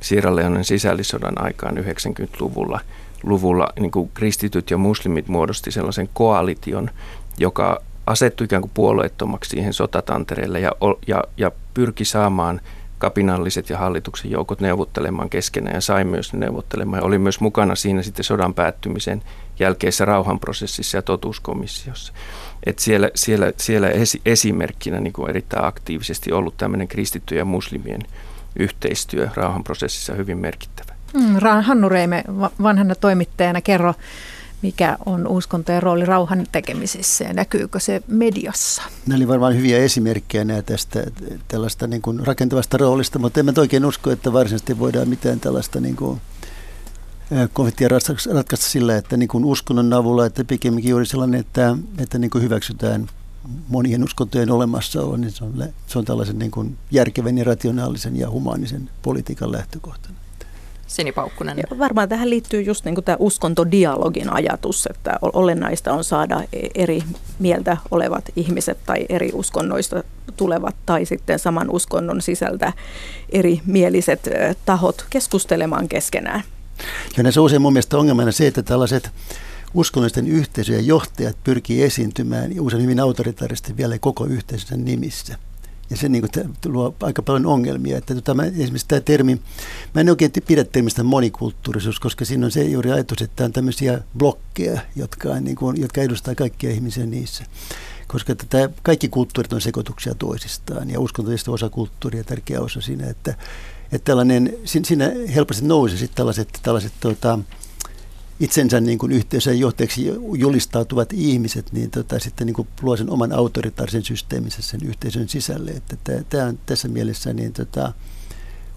Sierra Leonen sisällissodan aikaan 90-luvulla luvulla, niin kuin kristityt ja muslimit muodosti sellaisen koalition, joka asettui ikään kuin puolueettomaksi siihen sotatantereelle ja, ja, ja pyrki saamaan kapinalliset ja hallituksen joukot neuvottelemaan keskenään ja sai myös neuvottelemaan. Ja oli myös mukana siinä sitten sodan päättymisen jälkeisessä rauhanprosessissa ja totuuskomissiossa. Et siellä, siellä, siellä esi- esimerkkinä niin kuin erittäin aktiivisesti ollut tämmöinen kristittyjen ja muslimien yhteistyö rauhanprosessissa hyvin merkittävä. Mm, Hannu Reime, vanhana toimittajana, kerro, mikä on uskontojen rooli rauhan tekemisessä ja näkyykö se mediassa? Nämä oli varmaan hyviä esimerkkejä nämä tästä tällaista niin kuin rakentavasta roolista, mutta en mä oikein usko, että varsinaisesti voidaan mitään tällaista niin kuin konfliktia ratkaista sillä, että niin kuin uskonnon avulla, että pikemminkin juuri sellainen, että, että niin kuin hyväksytään monien uskontojen olemassaolo, niin se on, se on tällaisen niin kuin järkevän ja rationaalisen ja humaanisen politiikan lähtökohtana. Sinipaukkunen. Ja varmaan tähän liittyy just niin kuin tämä uskontodialogin ajatus, että olennaista on saada e- eri mieltä olevat ihmiset tai eri uskonnoista tulevat tai sitten saman uskonnon sisältä eri mieliset tahot keskustelemaan keskenään. Ja näissä usein mun mielestä ongelmana se, että tällaiset uskonnollisten yhteisöjen johtajat pyrkii esiintymään usein hyvin autoritaarisesti vielä koko yhteisön nimissä. Ja se niin kuin, luo aika paljon ongelmia. Että tota, mä, esimerkiksi tämä termi, mä en oikein pidä termistä monikulttuurisuus, koska siinä on se juuri ajatus, että on tämmöisiä blokkeja, jotka, on, niin kuin, jotka edustaa kaikkia ihmisiä niissä. koska tätä, kaikki kulttuurit on sekoituksia toisistaan ja uskonto on osa kulttuuria tärkeä osa siinä, että, että tällainen, siinä helposti nousee sitten tällaiset, tällaiset tota, itsensä niin kuin yhteisön johtajaksi julistautuvat ihmiset, niin tota, sitten niin kuin luo sen oman autoritaarisen systeeminsä sen yhteisön sisälle. Että tämä on tässä mielessä niin tota,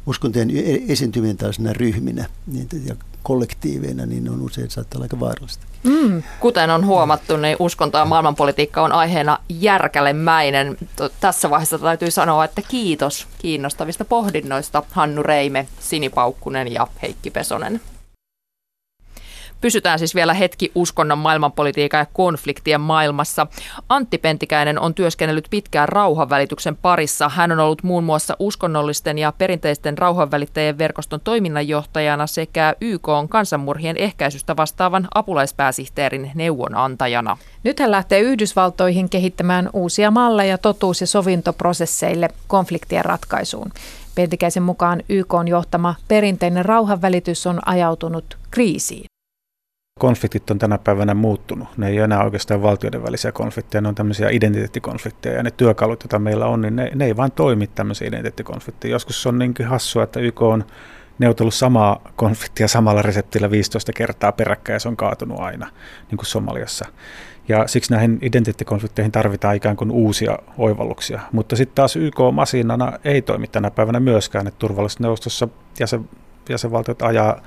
uskontojen e-, esiintyminen tällaisena ryhminä niin, ja kollektiiveina, niin on usein saattaa olla aika vaarallista. Mm. Kuten on huomattu, niin uskonto ja maailmanpolitiikka on aiheena järkälemäinen. Tässä vaiheessa täytyy sanoa, että kiitos kiinnostavista pohdinnoista Hannu Reime, Sini Paukkunen ja Heikki Pesonen. Pysytään siis vielä hetki uskonnon maailmanpolitiikan ja konfliktien maailmassa. Antti Pentikäinen on työskennellyt pitkään rauhanvälityksen parissa. Hän on ollut muun muassa uskonnollisten ja perinteisten rauhanvälittäjien verkoston toiminnanjohtajana sekä YK on kansanmurhien ehkäisystä vastaavan apulaispääsihteerin neuvonantajana. Nyt hän lähtee Yhdysvaltoihin kehittämään uusia malleja totuus- ja sovintoprosesseille konfliktien ratkaisuun. Pentikäisen mukaan YK on johtama perinteinen rauhanvälitys on ajautunut kriisiin konfliktit on tänä päivänä muuttunut. Ne ei ole enää oikeastaan valtioiden välisiä konflikteja, ne on tämmöisiä identiteettikonflikteja ja ne työkalut, joita meillä on, niin ne, ne ei vain toimi tämmöisiä identiteettikonflikteja. Joskus se on niinkin hassua, että YK on neuvotellut samaa konfliktia samalla reseptillä 15 kertaa peräkkäin ja se on kaatunut aina, niin kuin Somaliassa. Ja siksi näihin identiteettikonflikteihin tarvitaan ikään kuin uusia oivalluksia. Mutta sitten taas YK masinana ei toimi tänä päivänä myöskään, että turvallisuusneuvostossa jäsen, jäsenvaltiot ajaa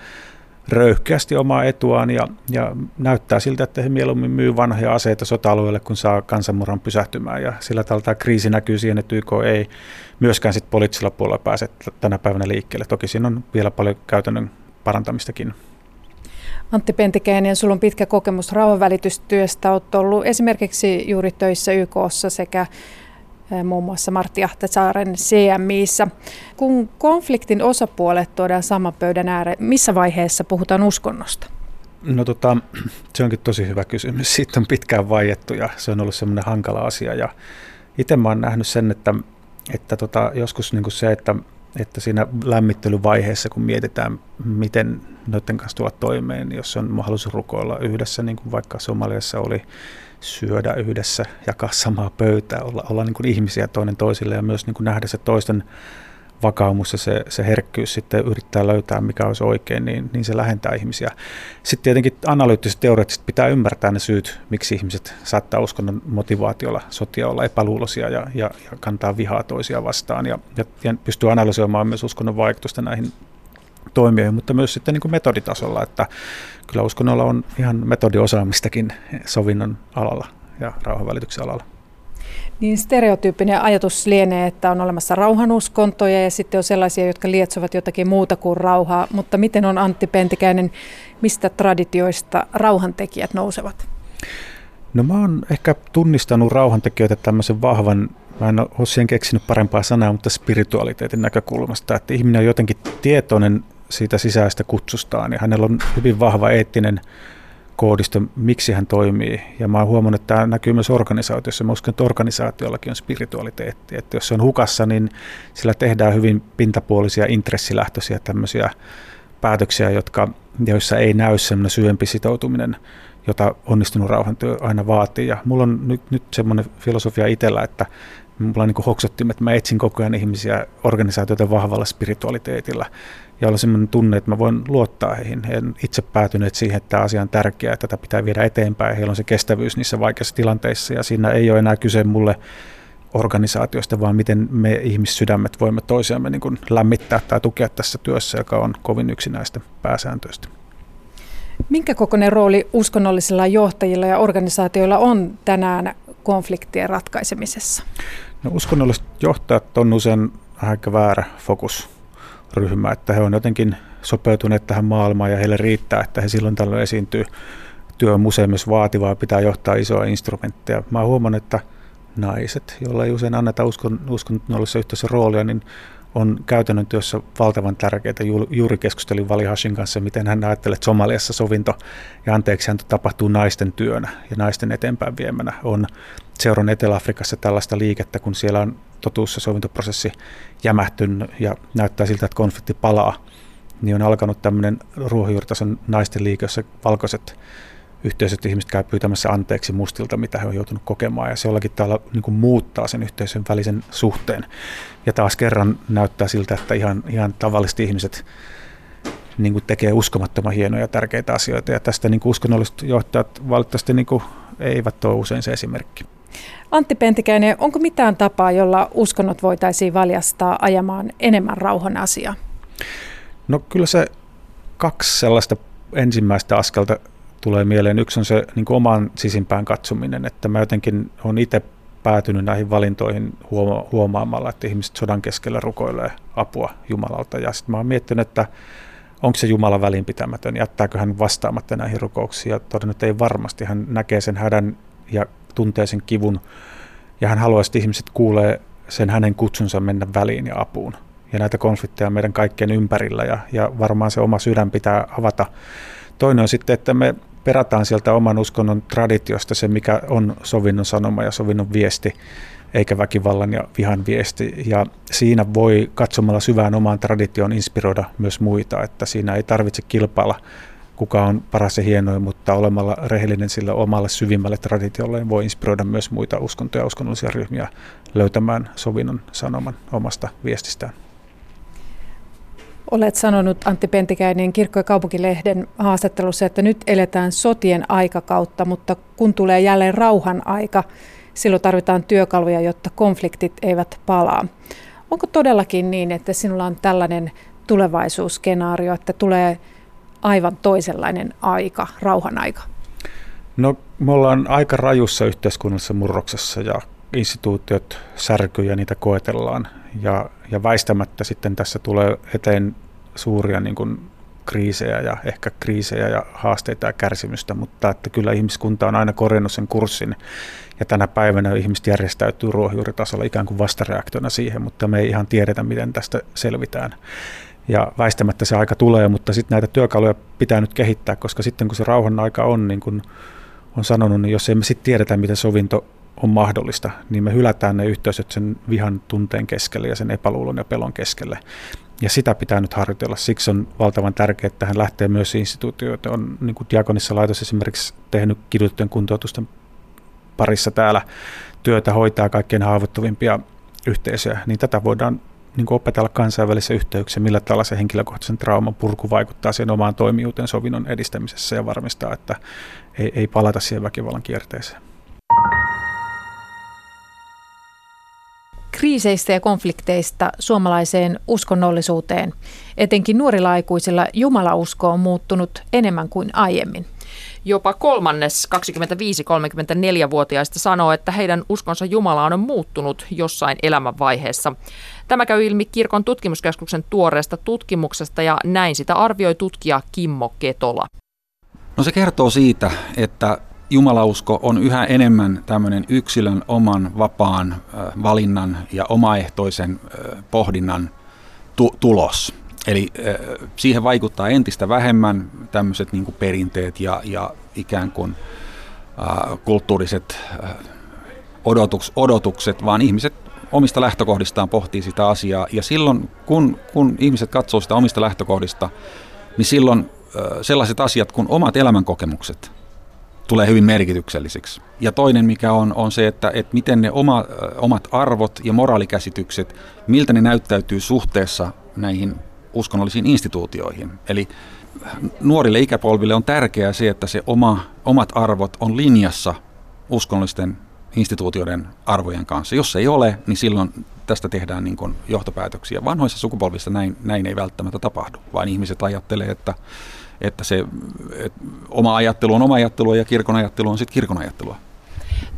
röyhkeästi omaa etuaan ja, ja näyttää siltä, että he mieluummin myy vanhoja aseita sota-alueelle, kun saa kansanmurhan pysähtymään. Ja sillä tavalla tämä kriisi näkyy siihen, että YK ei myöskään sit poliittisella puolella pääse tänä päivänä liikkeelle. Toki siinä on vielä paljon käytännön parantamistakin. Antti Pentikäinen, sinulla on pitkä kokemus rauhanvälitystyöstä. Olet ollut esimerkiksi juuri töissä YKssa sekä muun muassa Martti Ahtasaaren CMIissä. Kun konfliktin osapuolet tuodaan saman pöydän ääreen, missä vaiheessa puhutaan uskonnosta? No tota, se onkin tosi hyvä kysymys. Siitä on pitkään vaiettu ja se on ollut semmoinen hankala asia. Ja itse mä oon nähnyt sen, että, että tota, joskus niin kuin se, että, että siinä lämmittelyvaiheessa, kun mietitään, miten noiden kanssa tulla toimeen, niin jos on mahdollisuus rukoilla yhdessä, niin kuin vaikka Somaliassa oli syödä yhdessä, jakaa samaa pöytää, olla, olla niin kuin ihmisiä toinen toisille ja myös niin kuin nähdä se toisten vakaumus ja se, se herkkyys sitten yrittää löytää, mikä olisi oikein, niin, niin se lähentää ihmisiä. Sitten tietenkin analyyttisesti teoreettisesti pitää ymmärtää ne syyt, miksi ihmiset saattaa uskonnon motivaatiolla sotia olla epäluuloisia ja, ja, ja kantaa vihaa toisia vastaan ja, ja, ja pystyy analysoimaan myös uskonnon vaikutusta näihin toimijoihin, mutta myös sitten niin kuin metoditasolla, että kyllä uskonnolla on ihan metodiosaamistakin sovinnon alalla ja rauhanvälityksen alalla. Niin stereotyyppinen ajatus lienee, että on olemassa rauhanuskontoja ja sitten on sellaisia, jotka lietsovat jotakin muuta kuin rauhaa. Mutta miten on Antti Pentikäinen, mistä traditioista rauhantekijät nousevat? No mä oon ehkä tunnistanut rauhantekijöitä tämmöisen vahvan, mä en ole siihen keksinyt parempaa sanaa, mutta spiritualiteetin näkökulmasta, että ihminen on jotenkin tietoinen siitä sisäistä kutsustaan ja hänellä on hyvin vahva eettinen koodisto, miksi hän toimii. Ja mä oon huomannut, että tämä näkyy myös organisaatiossa. Mä uskon, että organisaatiollakin on spiritualiteetti. Että jos se on hukassa, niin sillä tehdään hyvin pintapuolisia, intressilähtöisiä tämmöisiä päätöksiä, jotka, joissa ei näy semmoinen syvempi sitoutuminen, jota onnistunut rauhantyö aina vaatii. Ja mulla on nyt, nyt semmoinen filosofia itsellä, että mulla on niin hoksottimet, että mä etsin koko ajan ihmisiä organisaatioiden vahvalla spiritualiteetilla ja olla sellainen tunne, että mä voin luottaa heihin. He on itse päätyneet siihen, että tämä asia on tärkeää, että tätä pitää viedä eteenpäin. Heillä on se kestävyys niissä vaikeissa tilanteissa ja siinä ei ole enää kyse mulle organisaatiosta, vaan miten me ihmissydämet voimme toisiamme niin kuin lämmittää tai tukea tässä työssä, joka on kovin yksinäistä pääsääntöistä. Minkä kokoinen rooli uskonnollisilla johtajilla ja organisaatioilla on tänään konfliktien ratkaisemisessa? No, uskonnolliset johtajat on usein aika väärä fokus ryhmä, että he on jotenkin sopeutuneet tähän maailmaan ja heille riittää, että he silloin tällöin esiintyy. Työ on usein myös vaativaa, pitää johtaa isoja instrumentteja. Mä huomaan, että naiset, joilla ei usein anneta uskon, uskonnollisessa yhteisössä roolia, niin on käytännön työssä valtavan tärkeää. Juuri keskustelin Vali Hashin kanssa, miten hän ajattelee, että Somaliassa sovinto ja anteeksianto tapahtuu naisten työnä ja naisten eteenpäin viemänä. On seuran Etelä-Afrikassa tällaista liikettä, kun siellä on totuus- ja sovintoprosessi jämähtynyt ja näyttää siltä, että konflikti palaa, niin on alkanut tämmöinen ruohonjuuritason naisten liike, jossa valkoiset yhteisöt ihmiset käy pyytämässä anteeksi mustilta, mitä he on joutunut kokemaan, ja se jollakin tavalla niin kuin muuttaa sen yhteisön välisen suhteen. Ja taas kerran näyttää siltä, että ihan, ihan tavalliset ihmiset niin kuin tekee uskomattoman hienoja ja tärkeitä asioita, ja tästä niin kuin uskonnolliset johtajat valitettavasti niin kuin eivät ole usein se esimerkki. Antti Pentikäinen, onko mitään tapaa, jolla uskonnot voitaisiin valjastaa ajamaan enemmän rauhan asiaa? No kyllä se kaksi sellaista ensimmäistä askelta tulee mieleen. Yksi on se niin kuin oman sisimpään katsominen, että mä jotenkin olen itse päätynyt näihin valintoihin huoma- huomaamalla, että ihmiset sodan keskellä rukoilee apua Jumalalta. Ja sitten mä oon miettinyt, että onko se Jumala välinpitämätön, jättääkö hän vastaamatta näihin rukouksiin. Ja todennut, että ei varmasti. Hän näkee sen hädän ja tuntee sen kivun. Ja hän haluaisi, että ihmiset kuulee sen hänen kutsunsa mennä väliin ja apuun. Ja näitä konflikteja meidän kaikkien ympärillä ja, ja varmaan se oma sydän pitää avata. Toinen on sitten, että me perataan sieltä oman uskonnon traditiosta se, mikä on sovinnon sanoma ja sovinnon viesti, eikä väkivallan ja vihan viesti. Ja siinä voi katsomalla syvään omaan traditioon inspiroida myös muita, että siinä ei tarvitse kilpailla kuka on paras ja hienoin, mutta olemalla rehellinen sille omalle syvimmälle traditiolle voi inspiroida myös muita uskontoja ja uskonnollisia ryhmiä löytämään sovinnon sanoman omasta viestistään. Olet sanonut Antti Pentikäinen Kirkko- ja kaupunkilehden haastattelussa, että nyt eletään sotien aikakautta, mutta kun tulee jälleen rauhan aika, silloin tarvitaan työkaluja, jotta konfliktit eivät palaa. Onko todellakin niin, että sinulla on tällainen tulevaisuusskenaario, että tulee aivan toisenlainen aika, rauhan aika? No me ollaan aika rajussa yhteiskunnallisessa murroksessa ja instituutiot särkyy ja niitä koetellaan. Ja, ja väistämättä sitten tässä tulee eteen suuria niin kuin kriisejä ja ehkä kriisejä ja haasteita ja kärsimystä, mutta että kyllä ihmiskunta on aina korjannut sen kurssin ja tänä päivänä ihmiset järjestäytyy ruohonjuuritasolla ikään kuin vastareaktiona siihen, mutta me ei ihan tiedetä, miten tästä selvitään. Ja väistämättä se aika tulee, mutta sitten näitä työkaluja pitää nyt kehittää, koska sitten kun se rauhan aika on, niin kuin on sanonut, niin jos emme sitten tiedetä, miten sovinto on mahdollista, niin me hylätään ne yhteisöt sen vihan tunteen keskelle ja sen epäluulon ja pelon keskelle. Ja sitä pitää nyt harjoitella. Siksi on valtavan tärkeää, että hän lähtee myös instituutioita. On niin kuin Diakonissa laitos esimerkiksi tehnyt kidutettujen kuntoutusten parissa täällä työtä, hoitaa kaikkein haavoittuvimpia yhteisöjä, niin tätä voidaan niin kuin opetella kansainvälisissä yhteyksissä, millä tavalla se henkilökohtaisen trauman purku vaikuttaa siihen omaan toimijuuteen sovinnon edistämisessä ja varmistaa, että ei, ei palata siihen väkivallan kierteeseen. Kriiseistä ja konflikteista suomalaiseen uskonnollisuuteen. Etenkin nuorilla aikuisilla jumalausko on muuttunut enemmän kuin aiemmin. Jopa kolmannes 25-34-vuotiaista sanoo, että heidän uskonsa Jumalaan on muuttunut jossain elämänvaiheessa. Tämä käy ilmi Kirkon tutkimuskeskuksen tuoreesta tutkimuksesta ja näin sitä arvioi tutkija Kimmo Ketola. No se kertoo siitä, että jumalausko on yhä enemmän tämmöinen yksilön oman vapaan valinnan ja omaehtoisen pohdinnan tu- tulos. Eli siihen vaikuttaa entistä vähemmän tämmöiset niin perinteet ja, ja ikään kuin kulttuuriset odotuks, odotukset, vaan ihmiset omista lähtökohdistaan pohtii sitä asiaa. Ja silloin, kun, kun ihmiset katsoo sitä omista lähtökohdista, niin silloin sellaiset asiat kuin omat elämänkokemukset – tulee hyvin merkityksellisiksi. Ja toinen, mikä on, on se, että, että miten ne oma, omat arvot ja moraalikäsitykset, miltä ne näyttäytyy suhteessa näihin uskonnollisiin instituutioihin. Eli nuorille ikäpolville on tärkeää se, että se oma, omat arvot on linjassa uskonnollisten instituutioiden arvojen kanssa. Jos ei ole, niin silloin tästä tehdään niin kuin johtopäätöksiä. Vanhoissa sukupolvissa näin, näin ei välttämättä tapahdu, vaan ihmiset ajattelee, että että se että oma ajattelu on oma ajattelua ja kirkon ajattelu on sitten kirkon ajattelua.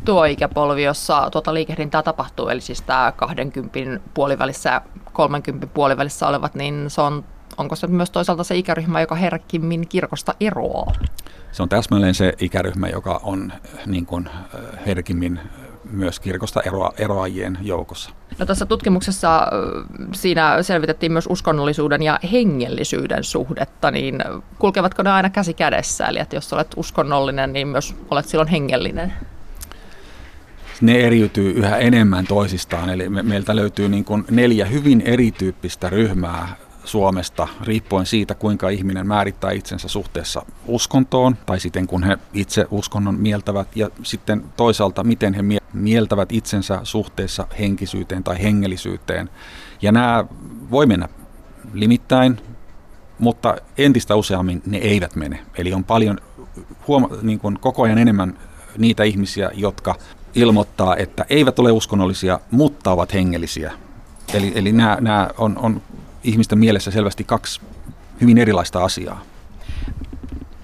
Tuo ikäpolvi, jossa tuota liikehdintää tapahtuu, eli siis tämä 20 puolivälissä ja 30 puolivälissä olevat, niin se on, onko se myös toisaalta se ikäryhmä, joka herkimmin kirkosta eroaa? Se on täsmälleen se ikäryhmä, joka on niin kuin, herkimmin myös kirkosta eroa, eroajien joukossa. No tässä tutkimuksessa siinä selvitettiin myös uskonnollisuuden ja hengellisyyden suhdetta, niin kulkevatko ne aina käsi kädessä? Eli että jos olet uskonnollinen, niin myös olet silloin hengellinen? Ne eriytyy yhä enemmän toisistaan, eli me, meiltä löytyy niin kuin neljä hyvin erityyppistä ryhmää Suomesta, riippuen siitä, kuinka ihminen määrittää itsensä suhteessa uskontoon, tai sitten kun he itse uskonnon mieltävät, ja sitten toisaalta, miten he mieltävät itsensä suhteessa henkisyyteen tai hengellisyyteen. Ja nämä voi mennä limittäin, mutta entistä useammin ne eivät mene. Eli on paljon huoma- niin kuin koko ajan enemmän niitä ihmisiä, jotka ilmoittaa, että eivät ole uskonnollisia, mutta ovat hengellisiä. Eli, eli nämä, nämä on, on ihmisten mielessä selvästi kaksi hyvin erilaista asiaa.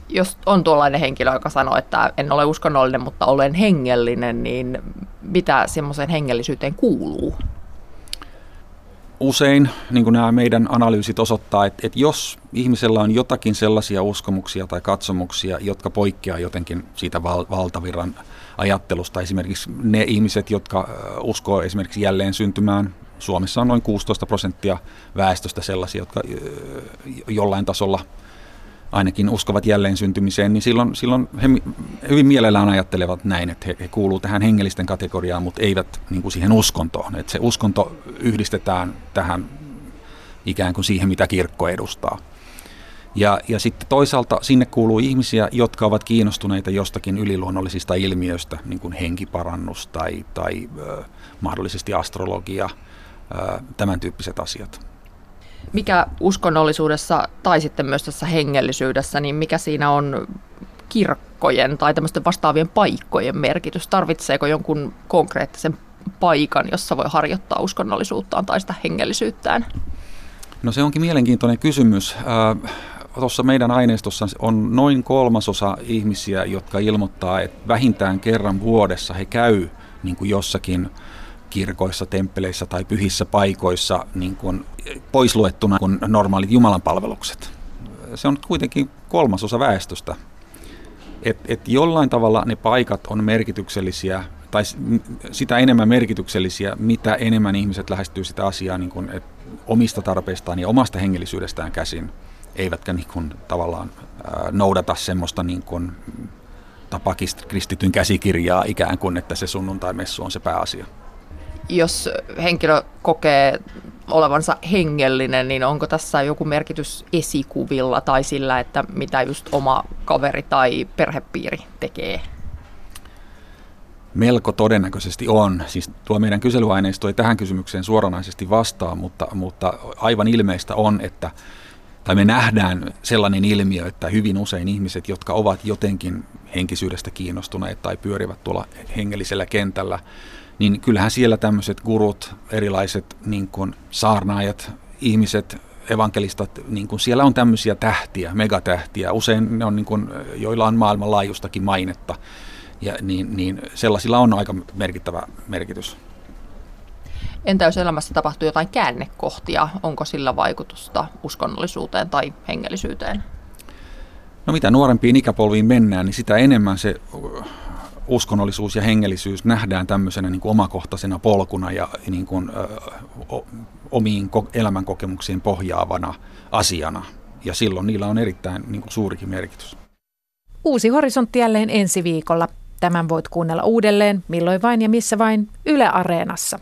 Jos on tuollainen henkilö, joka sanoo, että en ole uskonnollinen, mutta olen hengellinen, niin mitä semmoiseen hengellisyyteen kuuluu? Usein niin kuin nämä meidän analyysit osoittaa, että, että jos ihmisellä on jotakin sellaisia uskomuksia tai katsomuksia, jotka poikkeaa jotenkin siitä val- valtavirran ajattelusta, esimerkiksi ne ihmiset, jotka uskoo esimerkiksi jälleen syntymään, Suomessa on noin 16 prosenttia väestöstä sellaisia, jotka jollain tasolla ainakin uskovat jälleen syntymiseen, niin silloin, silloin he hyvin mielellään ajattelevat näin, että he, he kuuluu tähän hengellisten kategoriaan, mutta eivät niin kuin siihen uskontoon. Että se uskonto yhdistetään tähän ikään kuin siihen, mitä kirkko edustaa. Ja, ja sitten toisaalta sinne kuuluu ihmisiä, jotka ovat kiinnostuneita jostakin yliluonnollisista ilmiöistä, niin kuin henkiparannus tai, tai ö, mahdollisesti astrologia, tämän tyyppiset asiat. Mikä uskonnollisuudessa tai sitten myös tässä hengellisyydessä, niin mikä siinä on kirkkojen tai tämmöisten vastaavien paikkojen merkitys? Tarvitseeko jonkun konkreettisen paikan, jossa voi harjoittaa uskonnollisuuttaan tai sitä hengellisyyttään? No se onkin mielenkiintoinen kysymys. Tuossa meidän aineistossa on noin kolmasosa ihmisiä, jotka ilmoittaa, että vähintään kerran vuodessa he käy niin kuin jossakin kirkoissa, temppeleissä tai pyhissä paikoissa niin kuin poisluettuna kuin normaalit jumalanpalvelukset. Se on kuitenkin kolmasosa väestöstä. Et, et jollain tavalla ne paikat on merkityksellisiä tai sitä enemmän merkityksellisiä, mitä enemmän ihmiset lähestyy sitä asiaa niin kuin, et omista tarpeistaan ja omasta hengellisyydestään käsin, eivätkä niin kuin, tavallaan noudata semmoista niin kuin, tapakristityn käsikirjaa ikään kuin, että se sunnuntai-messu on se pääasia jos henkilö kokee olevansa hengellinen, niin onko tässä joku merkitys esikuvilla tai sillä, että mitä just oma kaveri tai perhepiiri tekee? Melko todennäköisesti on. Siis tuo meidän kyselyaineisto ei tähän kysymykseen suoranaisesti vastaa, mutta, mutta aivan ilmeistä on, että tai me nähdään sellainen ilmiö, että hyvin usein ihmiset, jotka ovat jotenkin henkisyydestä kiinnostuneet tai pyörivät tuolla hengellisellä kentällä, niin kyllähän siellä tämmöiset gurut, erilaiset niin kuin saarnaajat, ihmiset, evankelistat, niin kuin siellä on tämmöisiä tähtiä, megatähtiä. Usein ne on, niin kuin, joilla on maailmanlaajuistakin mainetta, ja niin, niin sellaisilla on aika merkittävä merkitys. Entä jos elämässä tapahtuu jotain käännekohtia, onko sillä vaikutusta uskonnollisuuteen tai hengellisyyteen? No mitä nuorempiin ikäpolviin mennään, niin sitä enemmän se uskonnollisuus ja hengellisyys nähdään tämmöisenä niin kuin omakohtaisena polkuna ja niin kuin, ö, omiin elämänkokemuksiin pohjaavana asiana. Ja silloin niillä on erittäin niin kuin suurikin merkitys. Uusi horisontti jälleen ensi viikolla. Tämän voit kuunnella uudelleen, milloin vain ja missä vain, Yle Areenassa.